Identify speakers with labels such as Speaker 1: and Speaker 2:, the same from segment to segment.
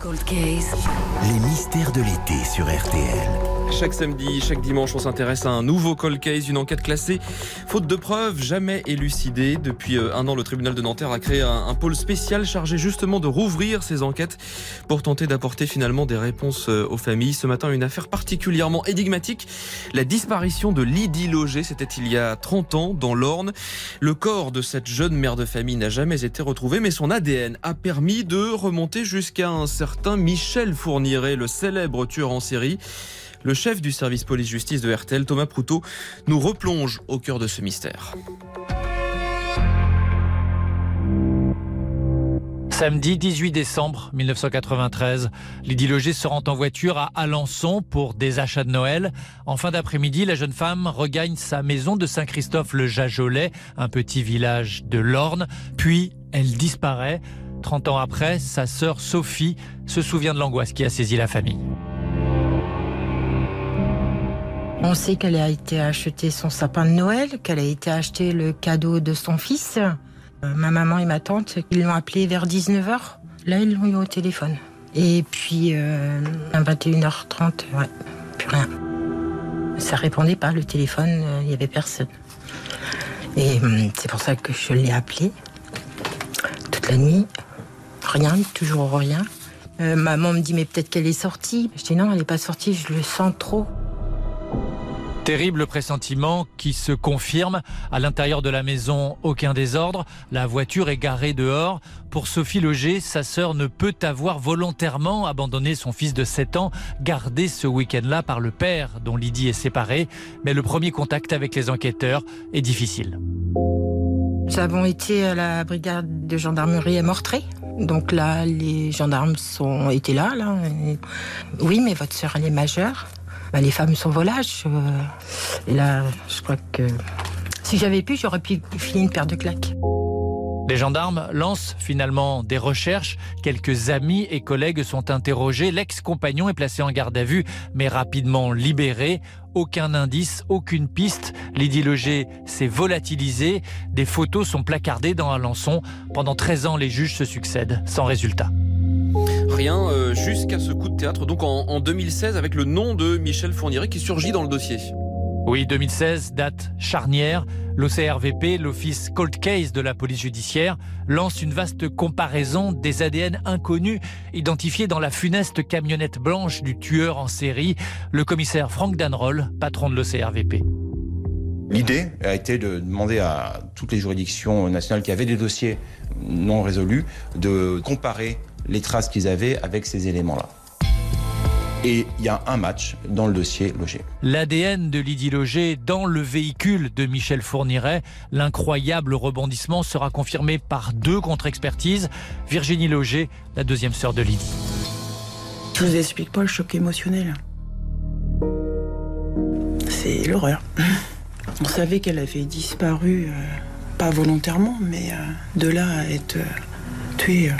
Speaker 1: Cold Case.
Speaker 2: Les mystères de l'été sur RTL.
Speaker 3: Chaque samedi, chaque dimanche, on s'intéresse à un nouveau cold case, une enquête classée, faute de preuves, jamais élucidée. Depuis euh, un an, le tribunal de Nanterre a créé un, un pôle spécial chargé justement de rouvrir ces enquêtes pour tenter d'apporter finalement des réponses euh, aux familles. Ce matin, une affaire particulièrement énigmatique, la disparition de Lydie Loger, c'était il y a 30 ans dans l'Orne. Le corps de cette jeune mère de famille n'a jamais été retrouvé, mais son ADN a permis de remonter jusqu'à un certain Michel Fourniret, le célèbre tueur en série. Le chef du service police-justice de RTL, Thomas Proutot, nous replonge au cœur de ce mystère.
Speaker 4: Samedi 18 décembre 1993, Lydie Loger se rend en voiture à Alençon pour des achats de Noël. En fin d'après-midi, la jeune femme regagne sa maison de Saint-Christophe-le-Jajolet, un petit village de l'Orne, puis elle disparaît. 30 ans après, sa sœur Sophie se souvient de l'angoisse qui a saisi la famille.
Speaker 5: On sait qu'elle a été acheter son sapin de Noël, qu'elle a été acheter le cadeau de son fils. Euh, ma maman et ma tante, ils l'ont appelé vers 19h. Là, ils l'ont eu au téléphone. Et puis, euh, à 21h30, ouais, plus rien. Ça répondait pas, le téléphone, euh, il n'y avait personne. Et hum, c'est pour ça que je l'ai appelé toute la nuit. Rien, toujours rien. Euh, maman me dit, mais peut-être qu'elle est sortie. Je dis, non, elle n'est pas sortie, je le sens trop.
Speaker 4: Terrible pressentiment qui se confirme. À l'intérieur de la maison, aucun désordre. La voiture est garée dehors. Pour Sophie Loger, sa sœur ne peut avoir volontairement abandonné son fils de 7 ans, gardé ce week-end-là par le père dont Lydie est séparée. Mais le premier contact avec les enquêteurs est difficile.
Speaker 5: Nous avons été à la brigade de gendarmerie à Mortré. Donc là, les gendarmes sont été là. Oui, mais votre sœur, elle est majeure. Bah, les femmes sont volages. euh, Et là, je crois que si j'avais pu, j'aurais pu filer une paire de claques.
Speaker 4: Les gendarmes lancent finalement des recherches. Quelques amis et collègues sont interrogés. L'ex-compagnon est placé en garde à vue, mais rapidement libéré. Aucun indice, aucune piste. Lydie Loger s'est volatilisée. Des photos sont placardées dans Alençon. Pendant 13 ans, les juges se succèdent, sans résultat.
Speaker 3: Rien euh, jusqu'à ce coup de théâtre, donc en, en 2016, avec le nom de Michel Fourniret qui surgit dans le dossier.
Speaker 4: Oui, 2016, date charnière. L'OCRVP, l'Office Cold Case de la police judiciaire, lance une vaste comparaison des ADN inconnus identifiés dans la funeste camionnette blanche du tueur en série, le commissaire Franck Danroll, patron de l'OCRVP.
Speaker 6: L'idée a été de demander à toutes les juridictions nationales qui avaient des dossiers non résolus de comparer les traces qu'ils avaient avec ces éléments-là. Et il y a un match dans le dossier logé.
Speaker 4: L'ADN de Lydie Loger dans le véhicule de Michel Fourniret. L'incroyable rebondissement sera confirmé par deux contre-expertises. Virginie Loger, la deuxième sœur de Lydie.
Speaker 7: Je vous explique pas le choc émotionnel. C'est l'horreur. On savait qu'elle avait disparu, euh, pas volontairement, mais euh, de là à être euh, tuée euh,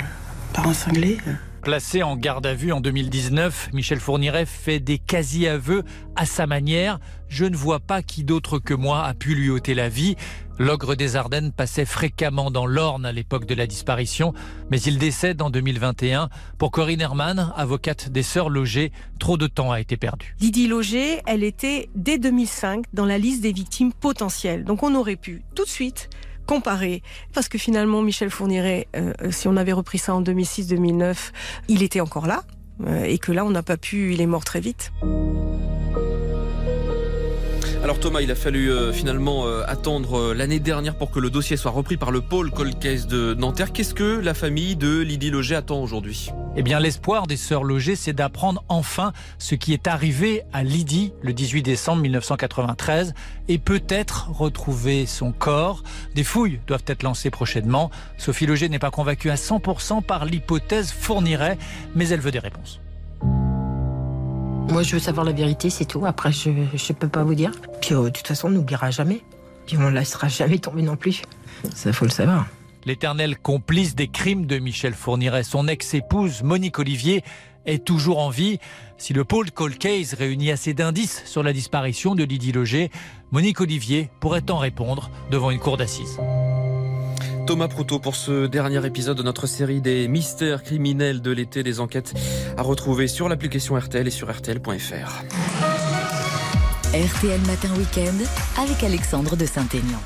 Speaker 7: par un cinglé.
Speaker 4: Placé en garde à vue en 2019, Michel Fourniret fait des quasi-aveux à sa manière. Je ne vois pas qui d'autre que moi a pu lui ôter la vie. L'ogre des Ardennes passait fréquemment dans l'Orne à l'époque de la disparition, mais il décède en 2021. Pour Corinne Herman, avocate des sœurs Loger, trop de temps a été perdu.
Speaker 8: Lydie Loger, elle était dès 2005 dans la liste des victimes potentielles. Donc on aurait pu tout de suite comparer, parce que finalement Michel Fourniret, euh, si on avait repris ça en 2006-2009, il était encore là, euh, et que là on n'a pas pu, il est mort très vite.
Speaker 3: Alors Thomas, il a fallu euh, finalement euh, attendre euh, l'année dernière pour que le dossier soit repris par le pôle Cold de Nanterre. Qu'est-ce que la famille de Lydie Loger attend aujourd'hui?
Speaker 4: Eh bien, l'espoir des sœurs Loger, c'est d'apprendre enfin ce qui est arrivé à Lydie le 18 décembre 1993 et peut-être retrouver son corps. Des fouilles doivent être lancées prochainement. Sophie Loger n'est pas convaincue à 100% par l'hypothèse fournirait, mais elle veut des réponses.
Speaker 5: Moi, je veux savoir la vérité, c'est tout. Après, je ne peux pas vous dire. Puis, euh, de toute façon, on n'oubliera jamais. Puis, on ne laissera jamais tomber non plus. Ça, faut le savoir.
Speaker 4: L'éternel complice des crimes de Michel Fourniret, son ex-épouse Monique Olivier, est toujours en vie. Si le pôle Cold Case réunit assez d'indices sur la disparition de Lydie Loger, Monique Olivier pourrait en répondre devant une cour d'assises.
Speaker 3: Thomas Proutot pour ce dernier épisode de notre série des mystères criminels de l'été, des enquêtes à retrouver sur l'application RTL et sur RTL.fr.
Speaker 1: RTL Matin Week-end avec Alexandre de Saint-Aignan.